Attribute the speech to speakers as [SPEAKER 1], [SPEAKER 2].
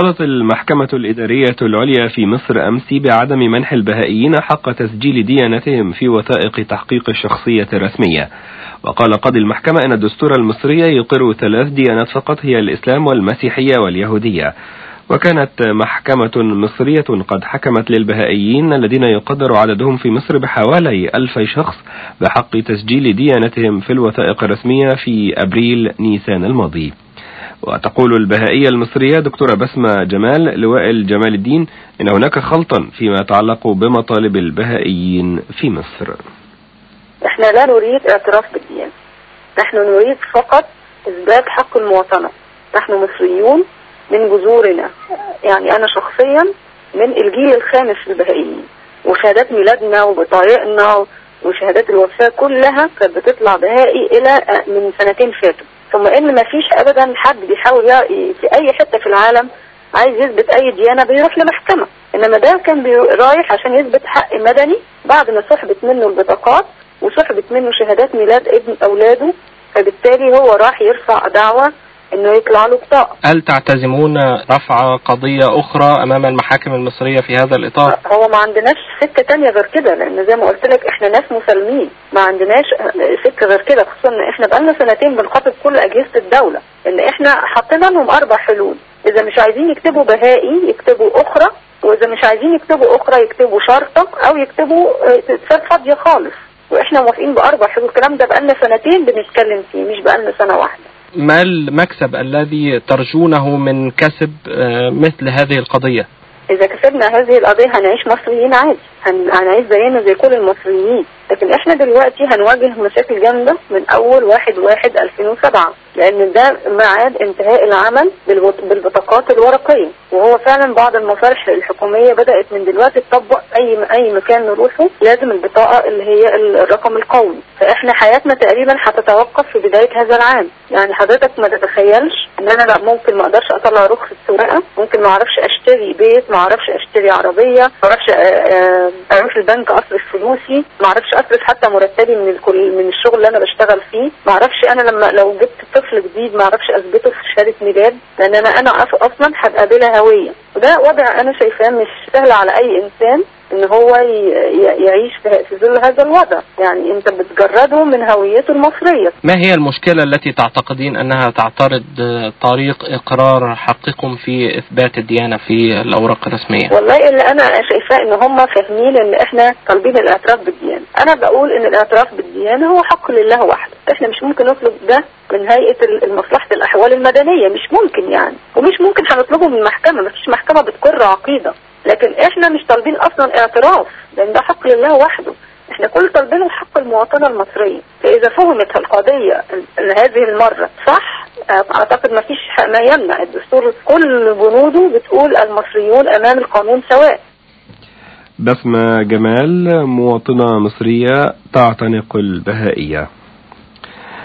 [SPEAKER 1] قضت المحكمة الإدارية العليا في مصر أمس بعدم منح البهائيين حق تسجيل ديانتهم في وثائق تحقيق الشخصية الرسمية وقال قاضي المحكمة أن الدستور المصري يقر ثلاث ديانات فقط هي الإسلام والمسيحية واليهودية. وكانت محكمة مصرية قد حكمت للبهائيين الذين يقدر عددهم في مصر بحوالي ألف شخص بحق تسجيل ديانتهم في الوثائق الرسمية في أبريل نيسان الماضي. وتقول البهائية المصرية دكتورة بسمة جمال لوائل جمال الدين إن هناك خلطا فيما يتعلق بمطالب البهائيين في مصر.
[SPEAKER 2] إحنا لا نريد اعتراف بالديانة نحن نريد فقط إثبات حق المواطنة. نحن مصريون من جذورنا. يعني أنا شخصيا من الجيل الخامس في البهائيين وشهادات ميلادنا وبطايقنا وشهادات الوفاة كلها كانت بتطلع بهائي إلى من سنتين فاتوا. ثم إن ما فيش ابدا حد بيحاول في أي حتة في العالم عايز يثبت أي ديانة بيروح لمحكمة. إنما ده كان رايح عشان يثبت حق مدني بعد ما سحبت منه البطاقات وسحبت منه شهادات ميلاد ابن أولاده فبالتالي هو راح يرفع دعوة إنه يطلع له بطاقة.
[SPEAKER 3] هل تعتزمون رفع قضية أخرى أمام المحاكم المصرية في هذا الإطار؟
[SPEAKER 2] هو ما عندناش سكة تانية غير كده لأن زي ما قلت لك إحنا ناس مسالمين. ما عندناش سكة غير كده خصوصا إن إحنا بقالنا سنتين بنخاطب كل أجهزة الدولة إن إحنا حاطين لهم أربع حلول. إذا مش عايزين يكتبوا بهائي يكتبوا أخرى وإذا مش عايزين يكتبوا أخرى يكتبوا شرطة أو يكتبوا تتساب فاضيه خالص. وإحنا موافقين بأربع حلول. الكلام ده بقالنا سنتين بنتكلم فيه مش بقالنا سنة واحدة.
[SPEAKER 3] ما المكسب الذي ترجونه من كسب مثل هذه القضية؟
[SPEAKER 2] إذا كسبنا هذه القضية هنعيش مصريين عادي. هنعيش زينا زي كل المصريين. لكن إحنا دلوقتي هنواجه مشاكل جامدة من أول واحد واحد 2007 لأن ده ميعاد انتهاء العمل بالبطاقات الورقية. وهو فعلا بعض المصالح الحكومية بدأت من دلوقتي تطبق أي أي مكان نروحه لازم البطاقة اللي هي الرقم القومي. فإحنا حياتنا تقريبا هتتوقف في بداية هذا العام. يعني حضرتك ما تتخيلش إن أنا لا ممكن ما أقدرش أطلع رخصة سواقة ممكن ما أعرفش أشتري بيت ما أعرفش أشتري عربية ما أعرفش أروح البنك أصرف فلوسي. ما أعرفش أصرف حتى مرتبي من الكل من الشغل اللي أنا بشتغل فيه. ما أعرفش أنا لما لو جبت طفل جديد ما أعرفش اثبته في شهادة ميلاد لأن أنا أنا أصلا هبقى بلا هوية. وده وضع أنا شايفاه مش سهل على اي انسان ان هو يعيش في ظل هذا الوضع. يعني انت بتجرده من هويته المصرية.
[SPEAKER 3] ما هي المشكلة التي تعتقدين انها تعترض طريق اقرار حقكم في اثبات الديانة في الأوراق الرسمية؟
[SPEAKER 2] والله اللي أنا شايفاه ان هم فاهمين ان إحنا طالبين الاعتراف بالديانة. أنا بقول ان الاعتراف بالديانة هو حق لله وحده. إحنا مش ممكن نطلب ده من هيئة المصلحة الأحوال المدنية مش ممكن يعني. ومش ممكن هنطلبه من المحكمة مفيش محكمة بتقر عقيدة. لكن إحنا مش طالبين أصلا اعتراف لأن ده حق لله وحده. إحنا كل طالبينه حق المواطنة المصرية. فإذا فهمت القضية هذه المرة صح أعتقد ما فيش ما يمنع. الدستور كل بنوده بتقول المصريون أمام القانون سواء.
[SPEAKER 1] بسمة جمال مواطنة مصرية تعتنق البهائية.